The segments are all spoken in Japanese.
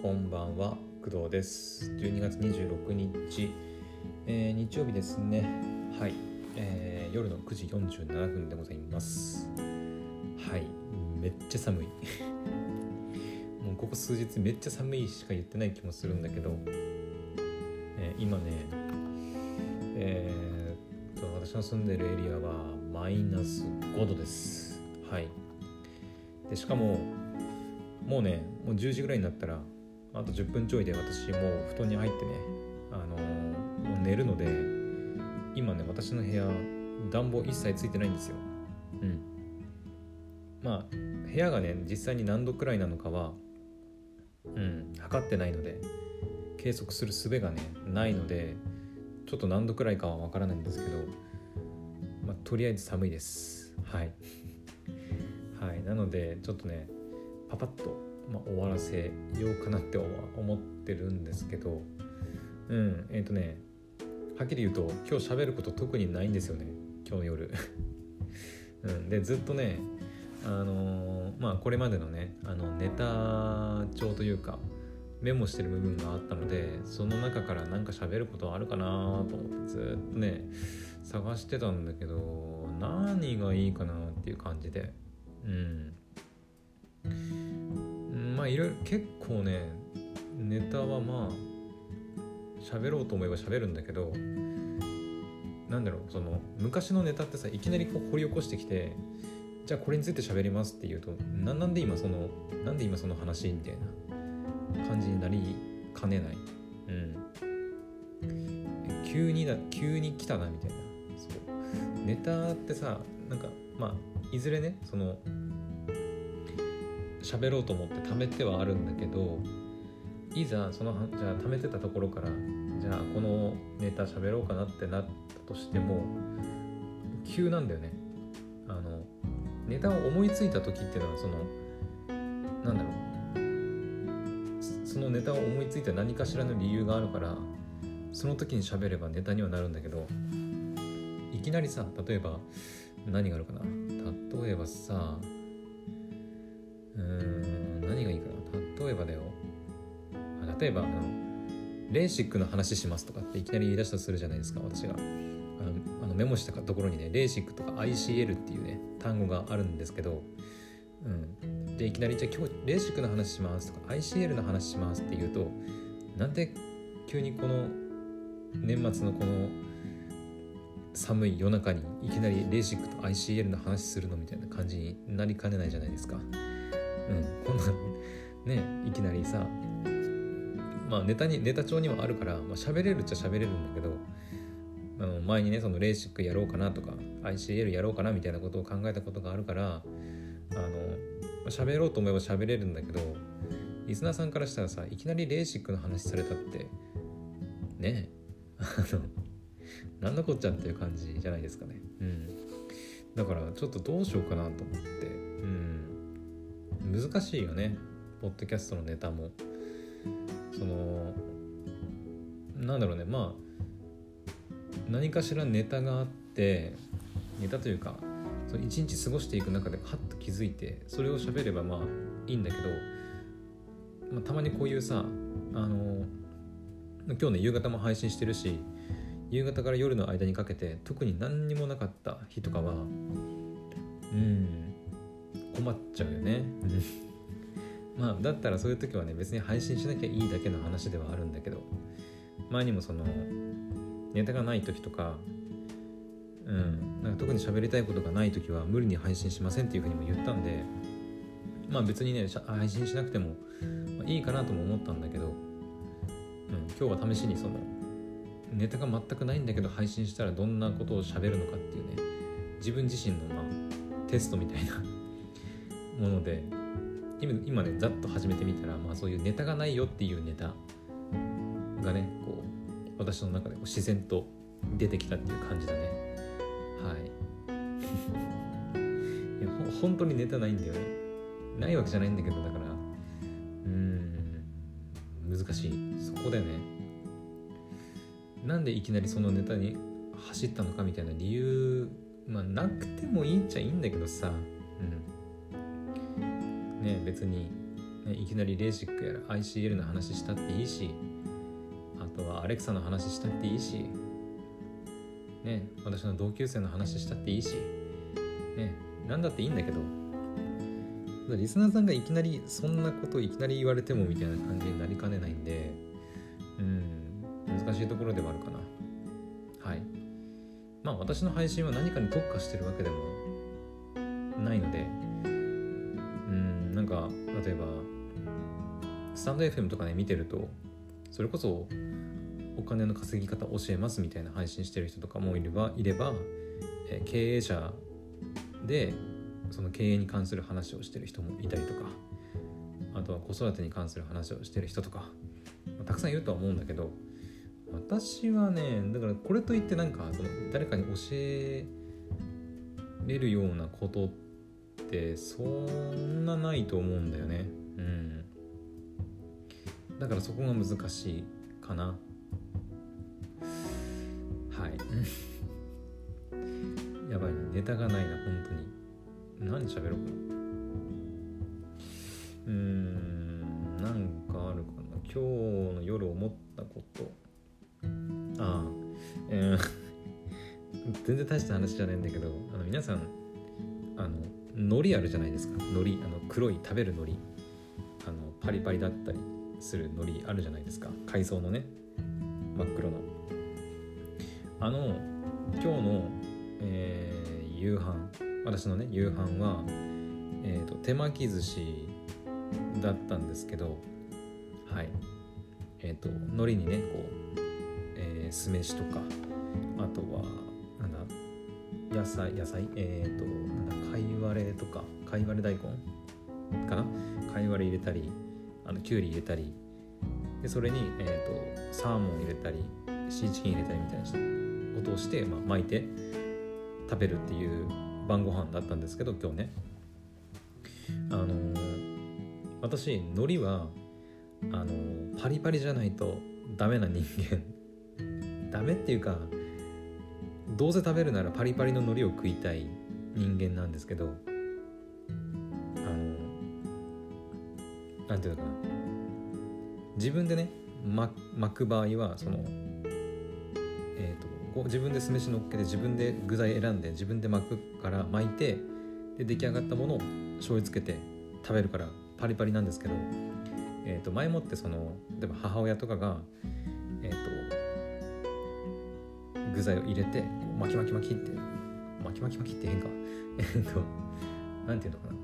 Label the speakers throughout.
Speaker 1: こんばんは工藤です。12月26日、えー、日曜日ですね。はい、えー、夜の9時47分でございます。はい。めっちゃ寒い。もうここ数日めっちゃ寒いしか言ってない気もするんだけど、えー、今ねえー、っと私の住んでるエリアはマイナス5度です。はい。でしかももうねもう10時ぐらいになったらあと10分ちょいで私もう布団に入ってねあのー、もう寝るので今ね私の部屋暖房一切ついてないんですよ。うん。まあ部屋がね実際に何度くらいなのかはうん測ってないので計測する術がねないのでちょっと何度くらいかはわからないんですけど、まあ、とりあえず寒いです。はい。はい。なのでちょっとねパパッと、まあ、終わらせようかなって思ってるんですけど。うんえっ、ー、とねはっきり言うと今日喋ること特にないんですよね。今日夜、うん、でずっとねあのー、まあこれまでのねあのネタ帳というかメモしてる部分があったのでその中から何か喋ることあるかなと思ってずっとね探してたんだけど何がいいかなっていう感じで。うん。まあいろいろ結構ねネタはまあ喋ろうと思えば喋るんだけどなんだろうその昔のネタってさいきなりこう掘り起こしてきてじゃあこれについて喋りますって言うとななんで今そのなんで今その話みたいな感じになりかねない。うん。急にだ急に来たなみたいな。そう。ネタってさなんかまあいずれねその喋ろうと思って貯めてはあるんだけどいざそのじゃあ貯めてたところからじゃあこのネタ喋ろうかなってなったとしても急なんだよね。あのネタを思いついた時っていうのはそのなんだろう。そのネタを思いついた何かしらの理由があるからその時に喋ればネタにはなるんだけどいきなりさ例えば何があるかな。例えばさうん何がいいかな。例えばだよ。例えばあのレーシックの話しますとかっていきなり言い出したとするじゃないですか私が。あのメモしたところにねレーシックとか ICL っていうね単語があるんですけどうん。でいきなりじゃあ今日レーシックの話しますとか ICL の話しますって言うとなんで急にこの年末のこの寒い夜中にいきなりレーシックと ICL の話するのみたいな感じになりかねないじゃないですか。うん、こんなねいきなりさまあネタにネタ帳にはあるから、まあ、喋れるっちゃ喋れるんだけどあの前にねそのレーシックやろうかなとか ICL やろうかなみたいなことを考えたことがあるからあの喋ろうと思えば喋れるんだけどリスナーさんからしたらさいきなりレーシックの話されたってねあの何のこっちゃっていう感じじゃないですかね。うん。だからちょっとどうしようかなと思って。難しいよね。ポッドキャストのネタも。そのなんだろうね。まあ何かしらネタがあってネタというかその一日過ごしていく中でハッと気づいてそれを喋ればまあいいんだけど、まあ、たまにこういうさあの今日ね夕方も配信してるし夕方から夜の間にかけて特に何にもなかった日とかはうん。困っちゃうよね。まあだったらそういう時はね別に配信しなきゃいいだけの話ではあるんだけど前にもそのネタがない時とかうんなんか特に喋りたいことがない時は無理に配信しませんっていうふうにも言ったんでまあ別にね配信しなくても、まあ、いいかなとも思ったんだけど、うん、今日は試しにそのネタが全くないんだけど配信したらどんなことを喋るのかっていうね自分自身のまあテストみたいなもので今今ねざっと始めてみたら、まあ、そういうネタがないよっていうネタがねこう私の中でこう自然と出てきたっていう感じだね。はい。いやほ本当にネタないんだよね。ないわけじゃないんだけどだから。うん。難しい。そこでね。なんでいきなりそのネタに走ったのかみたいな理由まあなくてもいいっちゃいいんだけどさ。ね別にね、いきなりレーシックやら ICL の話したっていいしあとはアレクサの話したっていいしね私の同級生の話したっていいしね何だっていいんだけどリスナーさんがいきなりそんなこといきなり言われてもみたいな感じになりかねないんでうん難しいところではあるかな。はい。まあ私の配信は何かに特化してるわけでもないのでタンド FM とかね見てるとそれこそお金の稼ぎ方教えますみたいな配信してる人とかもいればいれば、えー、経営者でその経営に関する話をしてる人もいたりとかあとは子育てに関する話をしてる人とか、まあ、たくさんいるとは思うんだけど私はねだからこれといってなんかその誰かに教えれるようなことってそんなないと思うんだよね。うん。だからそこが難しいかな。はい。やばいネタがないな。本当に。何喋ろうかな。うーん。なんかあるかな。今日の夜思ったこと。ああ。えー。全然大した話じゃないんだけど。あの皆さんあの海苔あるじゃないですか。海苔。あの黒い食べる海苔。あのパリパリだったり。する海苔あるじゃないですか。海藻のね。真っ黒の。あの今日の、えー、夕飯。私のね夕飯は、えーと、手巻き寿司だったんですけどはい。えっ、ー、と海苔にねこう、えー、酢飯とか。あとはなんだ野菜野菜？えっ、ー、となんだ貝割れとか。貝割れ大根？かな？貝割れ入れたりあのきゅうり入れたりでそれに、えーと、サーモン入れたりシーチキン入れたりみたいなことをして、まあ、巻いて食べるっていう晩ご飯だったんですけど今日ね。あのー、私海苔はあのー、パリパリじゃないとダメな人間。ダメっていうかどうせ食べるならパリパリの海苔を食いたい人間なんですけどなんていうのかな。自分でね巻く場合はそのえっ、ー、とこう自分で酢飯乗っけて自分で具材選んで自分で巻くから巻いてで出来上がったものを醤油つけて食べるからパリパリなんですけど、えー、と前もってその例えば母親とかが、えー、と具材を入れて巻き巻き巻きって巻き巻き巻きって変か。えっ、となんていうのかな。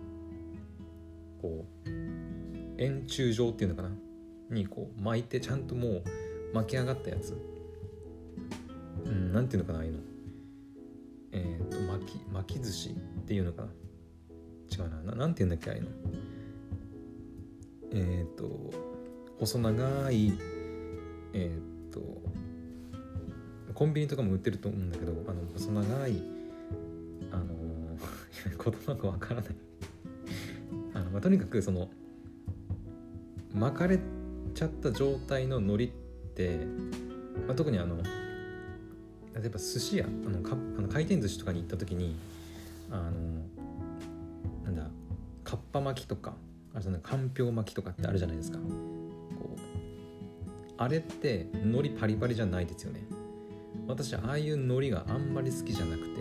Speaker 1: 円柱状っていうのかな？にこう巻いてちゃんともう巻き上がったやつ。うん、なんていうのかなああいうの。えっ、ー、と巻き巻き寿司っていうのかな？違うな。ななんていうんだっけああいうの。えっ、ー、と細長いえっ、ー、とコンビニとかも売ってると思うんだけどあの細長いあの 言葉がわからない。あの、まあ、とにかくその巻かれちゃった状態の海苔って、まあ、特にあの例えば寿司屋あのかあの回転寿司とかに行った時にあのなんだかっぱ巻きとかあとかんぴょう巻きとかってあるじゃないですか。あれって海苔パリパリじゃないですよね。私ああいう海苔があんまり好きじゃなくて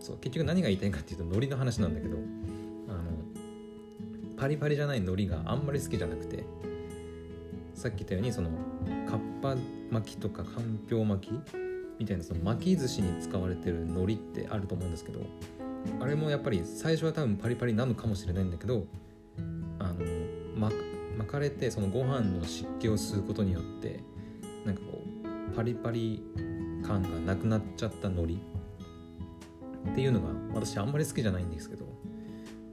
Speaker 1: そう結局何が言いたいかっていうと海苔の話なんだけどパリパリじゃない海苔があんまり好きじゃなくてさっき言ったようにそのかっぱ巻きとかかんぴょう巻きみたいなその巻き寿司に使われてる海苔ってあると思うんですけどあれもやっぱり最初は多分パリパリなのかもしれないんだけどあの巻巻かれてそのご飯の湿気を吸うことによってなんかこうパリパリ感がなくなっちゃった海苔っていうのが私あんまり好きじゃないんですけど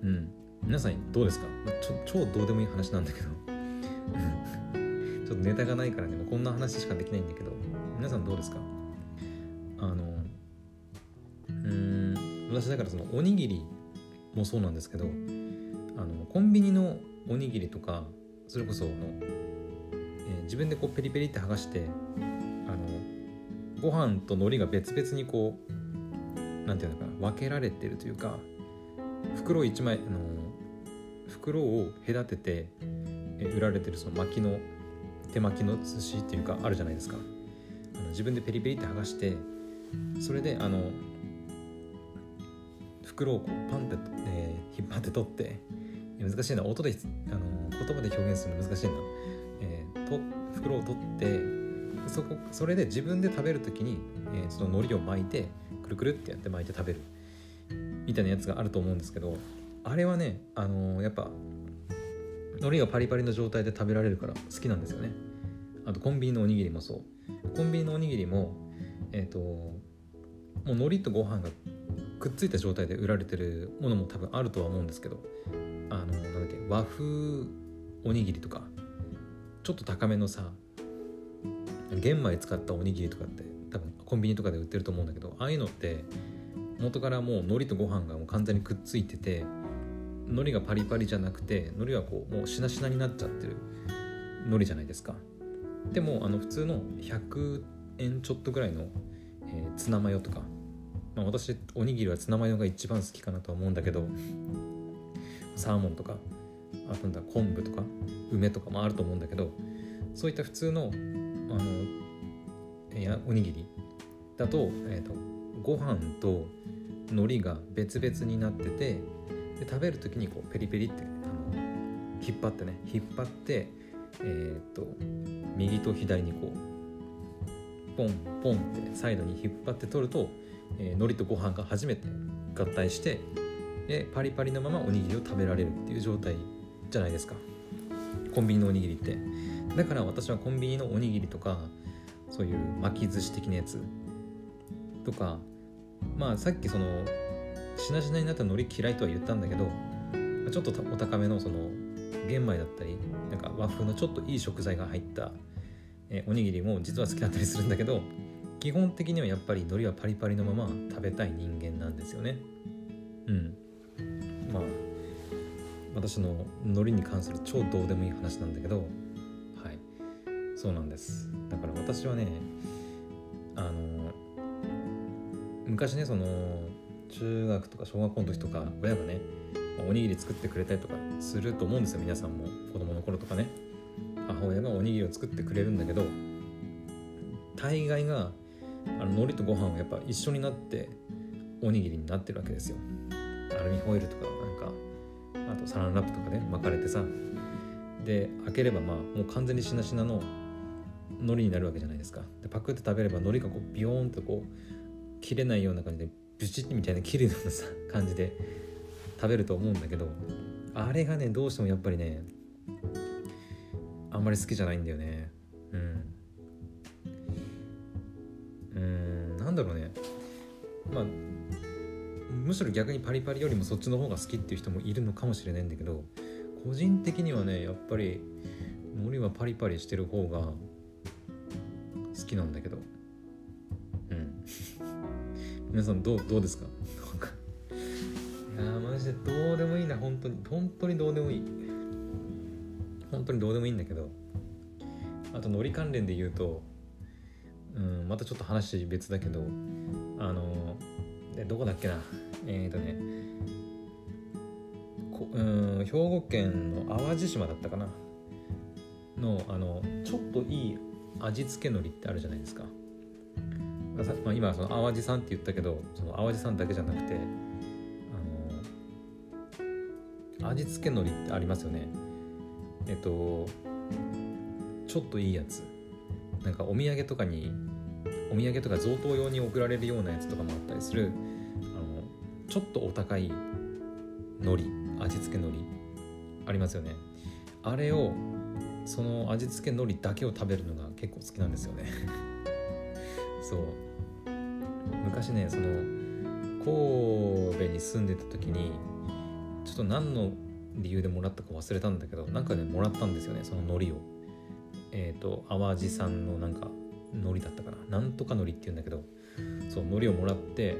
Speaker 1: うん。皆さんどうですか、まあ、ちょ超どうでもいい話なんだけど。ちょっとネタがないからね。こんな話しかできないんだけど。皆さんどうですか？あのうん私だからそのおにぎりもそうなんですけど。あのコンビニのおにぎりとかそれこその、えー、自分でこうペリペリって剥がしてあのご飯と海苔が別々にこうなんていうのかな分けられてるというか袋1枚あの袋を隔てて売られてるその巻きの手巻きの寿司っていうかあるじゃないですか。あの自分でペリペリって剥がしてそれであの袋をこうパンって、えー、引っ張って取って難しいな。音であの言葉で表現するの難しいな、えー、と袋を取ってそこそれで自分で食べる時に、えー、その海苔を巻いてくるくるってやって巻いて食べる。みたいなやつがあると思うんですけどあれはねあのー、やっぱ海苔がパリパリの状態で食べられるから好きなんですよね。あとコンビニのおにぎりもそう。コンビニのおにぎりもえっ、ー、ともう海苔とご飯がくっついた状態で売られてるものも多分あるとは思うんですけどあのなんだっけ和風おにぎりとかちょっと高めのさ玄米使ったおにぎりとかって多分コンビニとかで売ってると思うんだけどああいうのって元からもう海苔とご飯がもう完全にくっついてて海苔がパリパリじゃなくて海苔はこうもうしなしなになっちゃってる海苔じゃないですか。でもあの普通の100円ちょっとぐらいの、えー、ツナマヨとか、まあ、私おにぎりはツナマヨが一番好きかなとは思うんだけどサーモンとかあとんだ昆布とか梅とかもあると思うんだけどそういった普通のあのいやおにぎりだと,、えーと、ご飯と海苔が別々になっててで食べる時にこうペリペリってあの引っ張ってね引っ張ってえっ、と右と左にこうポンポンってサイドに引っ張って取ると、えー、海苔とご飯が初めて合体してでパリパリのままおにぎりを食べられるっていう状態じゃないですか。コンビニのおにぎりって。だから私はコンビニのおにぎりとかそういう巻き寿司的なやつとかまあさっきそのしなしなになった海苔嫌いとは言ったんだけどちょっとお高めのその玄米だったりなんか和風のちょっといい食材が入った、えおにぎりも実は好きだったりするんだけど基本的にはやっぱり海苔はパリパリのまま食べたい人間なんですよね。うん。まあ私の海苔に関する超どうでもいい話なんだけどはい。そうなんです。だから私はねあの昔ねその中学とか小学校の時とか親がねおにぎり作ってくれたりとかすると思うんですよ皆さんも。子供の頃とかね。母親がおにぎりを作ってくれるんだけど大概があの海苔とご飯はやっぱ一緒になっておにぎりになってるわけですよ。アルミホイルとかなんかあとサランラップとかね巻かれてさ。で開ければまあもう完全にしなしなの海苔になるわけじゃないですか。でパクって食べれば海苔がこうビヨーンとこう切れないような感じでブチッみたいな切るようなさ感じで食べると思うんだけどあれがねどうしてもやっぱりねあんまり好きじゃないんだよね。うん。うんなんだろうね。まあむしろ逆にパリパリよりもそっちの方が好きっていう人もいるのかもしれないんだけど個人的にはねやっぱり海苔はパリパリしてる方が好きなんだけど皆さんどうどうですか？いやマジでどうでもいいな本当に。本当にどうでもいい。本当にどうでもいいんだけど。あと海苔関連で言うとうんまたちょっと話別だけどあのどこだっけな？えっ、ー、とねこうん兵庫県の淡路島だったかな？のあのちょっといい味付け海苔ってあるじゃないですか、まあ、今その淡路さんって言ったけどその淡路さんだけじゃなくてあの味付け海苔ってありますよね。えっとちょっといいやつ。なんかお土産とかにお土産とか贈答用に送られるようなやつとかもあったりするあのちょっとお高い海苔味付け海苔ありますよね。あれをその味付け海苔だけを食べるのが結構好きなんですよね。そう。昔ねその神戸に住んでた時にちょっと何の理由でもらったか忘れたんだけどなんかねもらったんですよねその海苔を。えっ、ー、と淡路さんのなんか海苔だったかな。なんとか海苔って言うんだけどそう海苔をもらって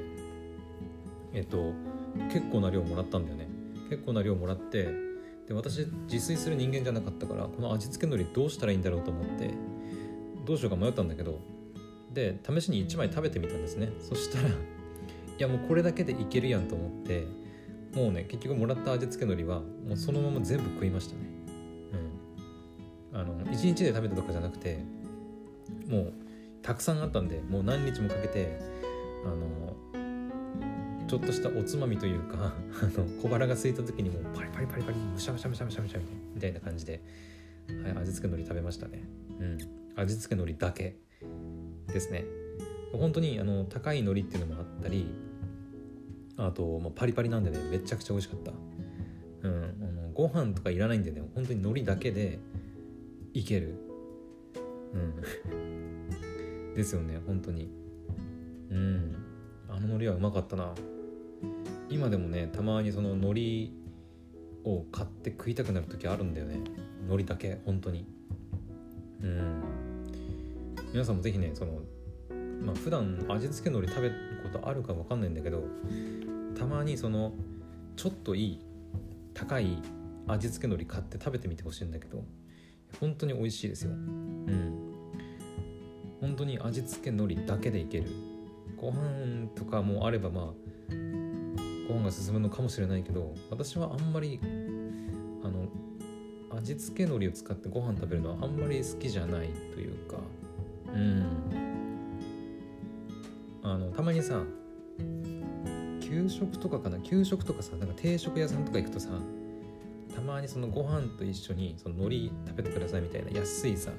Speaker 1: えっ、ー、と結構な量もらったんだよね。結構な量もらってで私自炊する人間じゃなかったからこの味付け海苔どうしたらいいんだろうと思ってどうしようか迷ったんだけどで試しに1枚食べてみたんですね。そしたらいやもうこれだけでいけるやんと思ってもうね結局もらった味付け海苔はもうそのまま全部食いましたね。うん。あの1日で食べたとかじゃなくてもうたくさんあったんでもう何日もかけてあのちょっとしたおつまみというか あの小腹が空いた時にもうパリパリパリパリむしゃむしゃむしゃむしゃむしゃみたいな感じで、はい、味付け海苔食べましたね。うん。味付け海苔だけ。ですね。本当にあの高い海苔っていうのもあったりあと、まあ、パリパリなんでねめちゃくちゃ美味しかった。うんあのご飯とかいらないんでね本当に海苔だけでいける。うん。ですよね本当に。うん。あの海苔はうまかったな。今でもねたまにその海苔を買って食いたくなる時あるんだよね。海苔だけ本当に。うん。皆さんもぜひねそのまあ普段味付け海苔食べることあるか分かんないんだけどたまにそのちょっといい高い味付け海苔買って食べてみてほしいんだけど本当に美味しいですよ。うん。本当に味付け海苔だけでいける。ご飯とかもあればまあご飯が進むのかもしれないけど私はあんまりあの味付け海苔を使ってご飯食べるのはあんまり好きじゃないというかうん。あのたまにさ給食とかかな？給食とかさなんか定食屋さんとか行くとさたまにそのご飯と一緒にその海苔食べてくださいみたいな安いさ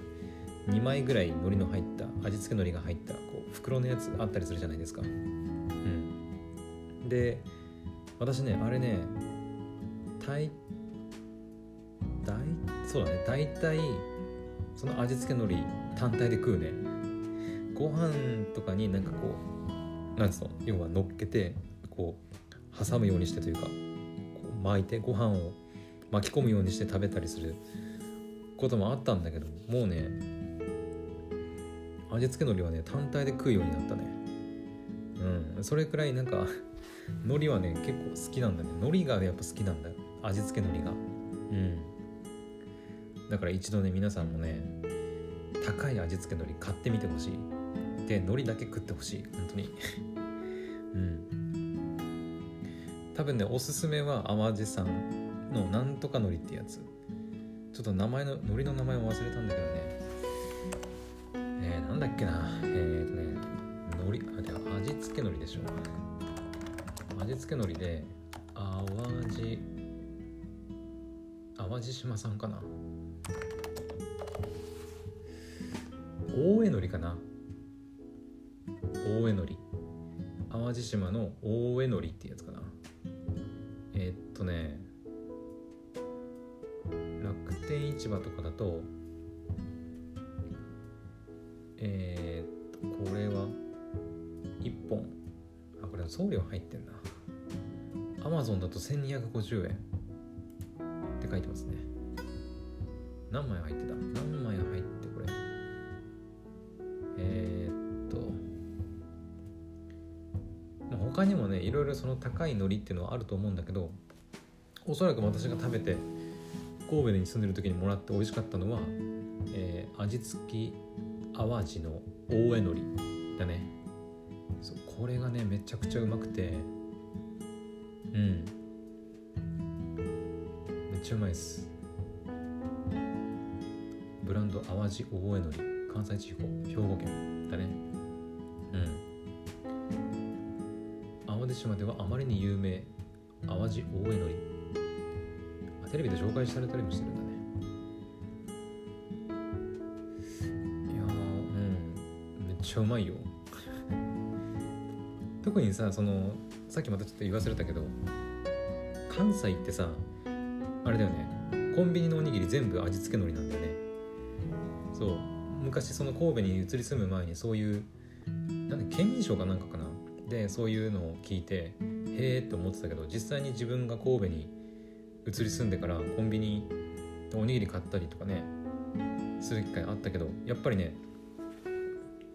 Speaker 1: 2枚ぐらい海苔の入った味付け海苔が入ったこう袋のやつあったりするじゃないですか。うん。で私ねあれね大大そうだね大体その味付け海苔単体で食うね。ご飯とかになんかこうなんつうの？要は乗っけてこう挟むようにしてというかこう巻いてご飯を巻き込むようにして食べたりすることもあったんだけどもうね味付け海苔はね単体で食うようになったね。うん。それくらいなんか海苔はね結構好きなんだね。海苔がやっぱ好きなんだ味付け海苔が。うん。だから一度ね皆さんもね高い味付け海苔買ってみてほしい。で海苔だけ食ってほしい。本当に。うん。多分ねおすすめは淡路さんのなんとか海苔ってやつ。ちょっと名前の海苔の名前を忘れたんだけどね。えー、なんだっけな。えー、とね海苔あで味付け海苔でしょ。味付け海苔で淡路淡路島さんかな。かな？大江海苔淡路島の大江海苔ってやつかな？えー、っとね楽天市場とかだとえー、っとこれは1本。あこれ送料入ってんな。アマゾンだと1250円。って書いてますね。何枚入ってた？何枚入ってこれ？いろいろその高い海苔っていうのはあると思うんだけどおそらく私が食べて神戸に住んでる時にもらって美味しかったのは、えー、味付き淡路の大江海苔だね。そうこれがねめちゃくちゃうまくてうん。めっちゃうまいです。ブランド淡路大江海苔関西地方兵庫県だね。島ではあまりに有名淡路大江海苔あテレビで紹介されたりもしてるんだね。いやうん。めっちゃうまいよ。特にさそのさっきまたちょっと言い忘れたけど関西ってさあれだよね。コンビニのおにぎり全部味付け海苔なんだよね。そう。昔その神戸に移り住む前にそういうなんで県民賞かなんかかな。でそういうのを聞いてへえって思ってたけど実際に自分が神戸に移り住んでからコンビニでおにぎり買ったりとかねする機会あったけどやっぱりね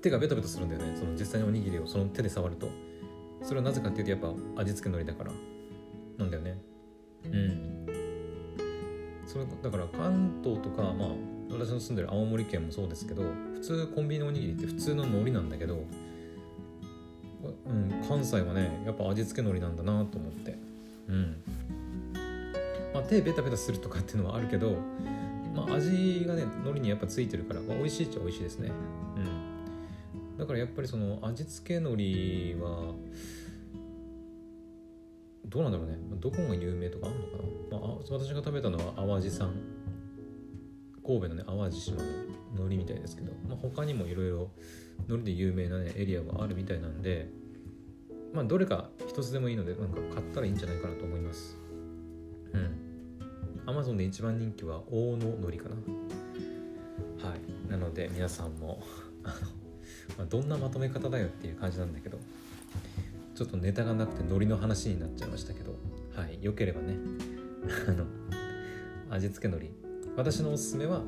Speaker 1: 手がベトベトするんだよね。その実際におにぎりをその手で触ると。それはなぜかっていうとやっぱ味付け海苔だから。なんだよね。うん。それだから関東とかまあ私の住んでる青森県もそうですけど普通コンビニのおにぎりって普通の海苔なんだけど、うん、関西はねやっぱ味付け海苔なんだなと思って。うん。まあ手ベタベタするとかっていうのはあるけどまあ、味がね海苔にやっぱついてるから、まあ、美味しいっちゃ美味しいですね。うん。だからやっぱりその味付け海苔はどうなんだろうね。どこが有名とかあるのかな、まあ、私が食べたのは淡路産神戸のね淡路島の海苔みたいですけど、まあ、他にもいろいろ海苔で有名なねエリアがあるみたいなんでまあどれか一つでもいいのでなんか買ったらいいんじゃないかなと思います。うん。アマゾンで一番人気は大野海苔かな。はい。なので皆さんもま、どんなまとめ方だよっていう感じなんだけどちょっとネタがなくて海苔の話になっちゃいましたけどはい。よければねあの味付け海苔。私のおすすめは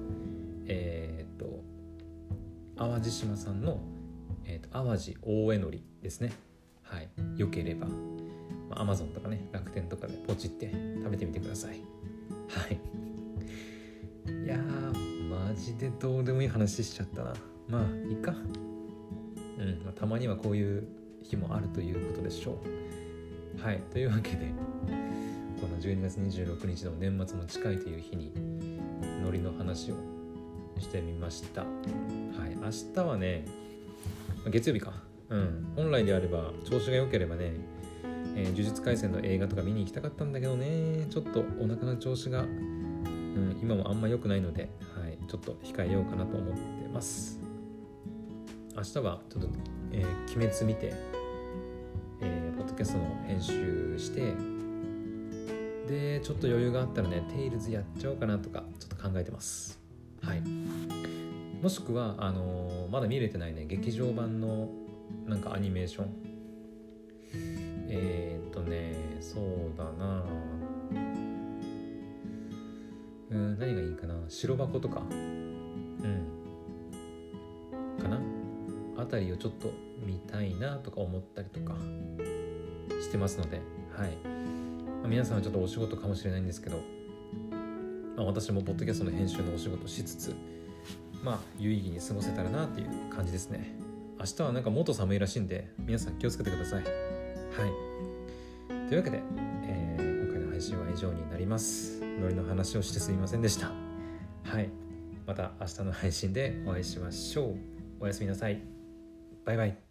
Speaker 1: えー、淡路島さんの、えー、っと淡路大江海苔ですね。はい。よければ、まあ、Amazon とかね楽天とかでポチって食べてみてください。はい。いやマジでどうでもいい話しちゃったな。まあいいか。うん、まあ、たまにはこういう日もあるということでしょう。はい。というわけでこの12月26日の年末も近いという日にノリの話をしてみました。はい。明日はね月曜日か。うん。本来であれば調子が良ければね、えー、呪術廻戦の映画とか見に行きたかったんだけどね。ちょっとお腹の調子が、うん、今もあんま良くないので、はい、ちょっと控えようかなと思ってます。明日はちょっと、えー、鬼滅見て、えー、ポッドキャストの編集してでちょっと余裕があったらねテイルズやっちゃおうかなとかちょっと考えてます。はい。もしくはあのー、まだ見れてないね劇場版のなんかアニメーション。えー、っとねそうだな。うん何がいいかな。白箱とか。うん。かな。あたりをちょっと見たいなとか思ったりとかしてますので。はい、皆さんはちょっとお仕事かもしれないんですけど、まあ、私もポッドキャストの編集のお仕事しつつまあ有意義に過ごせたらなっていう感じですね。明日はなんかもっと寒いらしいんで皆さん気をつけてください。はい。というわけで、えー、今回の配信は以上になります。ノリの話をしてすみませんでした。はい。また明日の配信でお会いしましょう。おやすみなさい。バイバイ。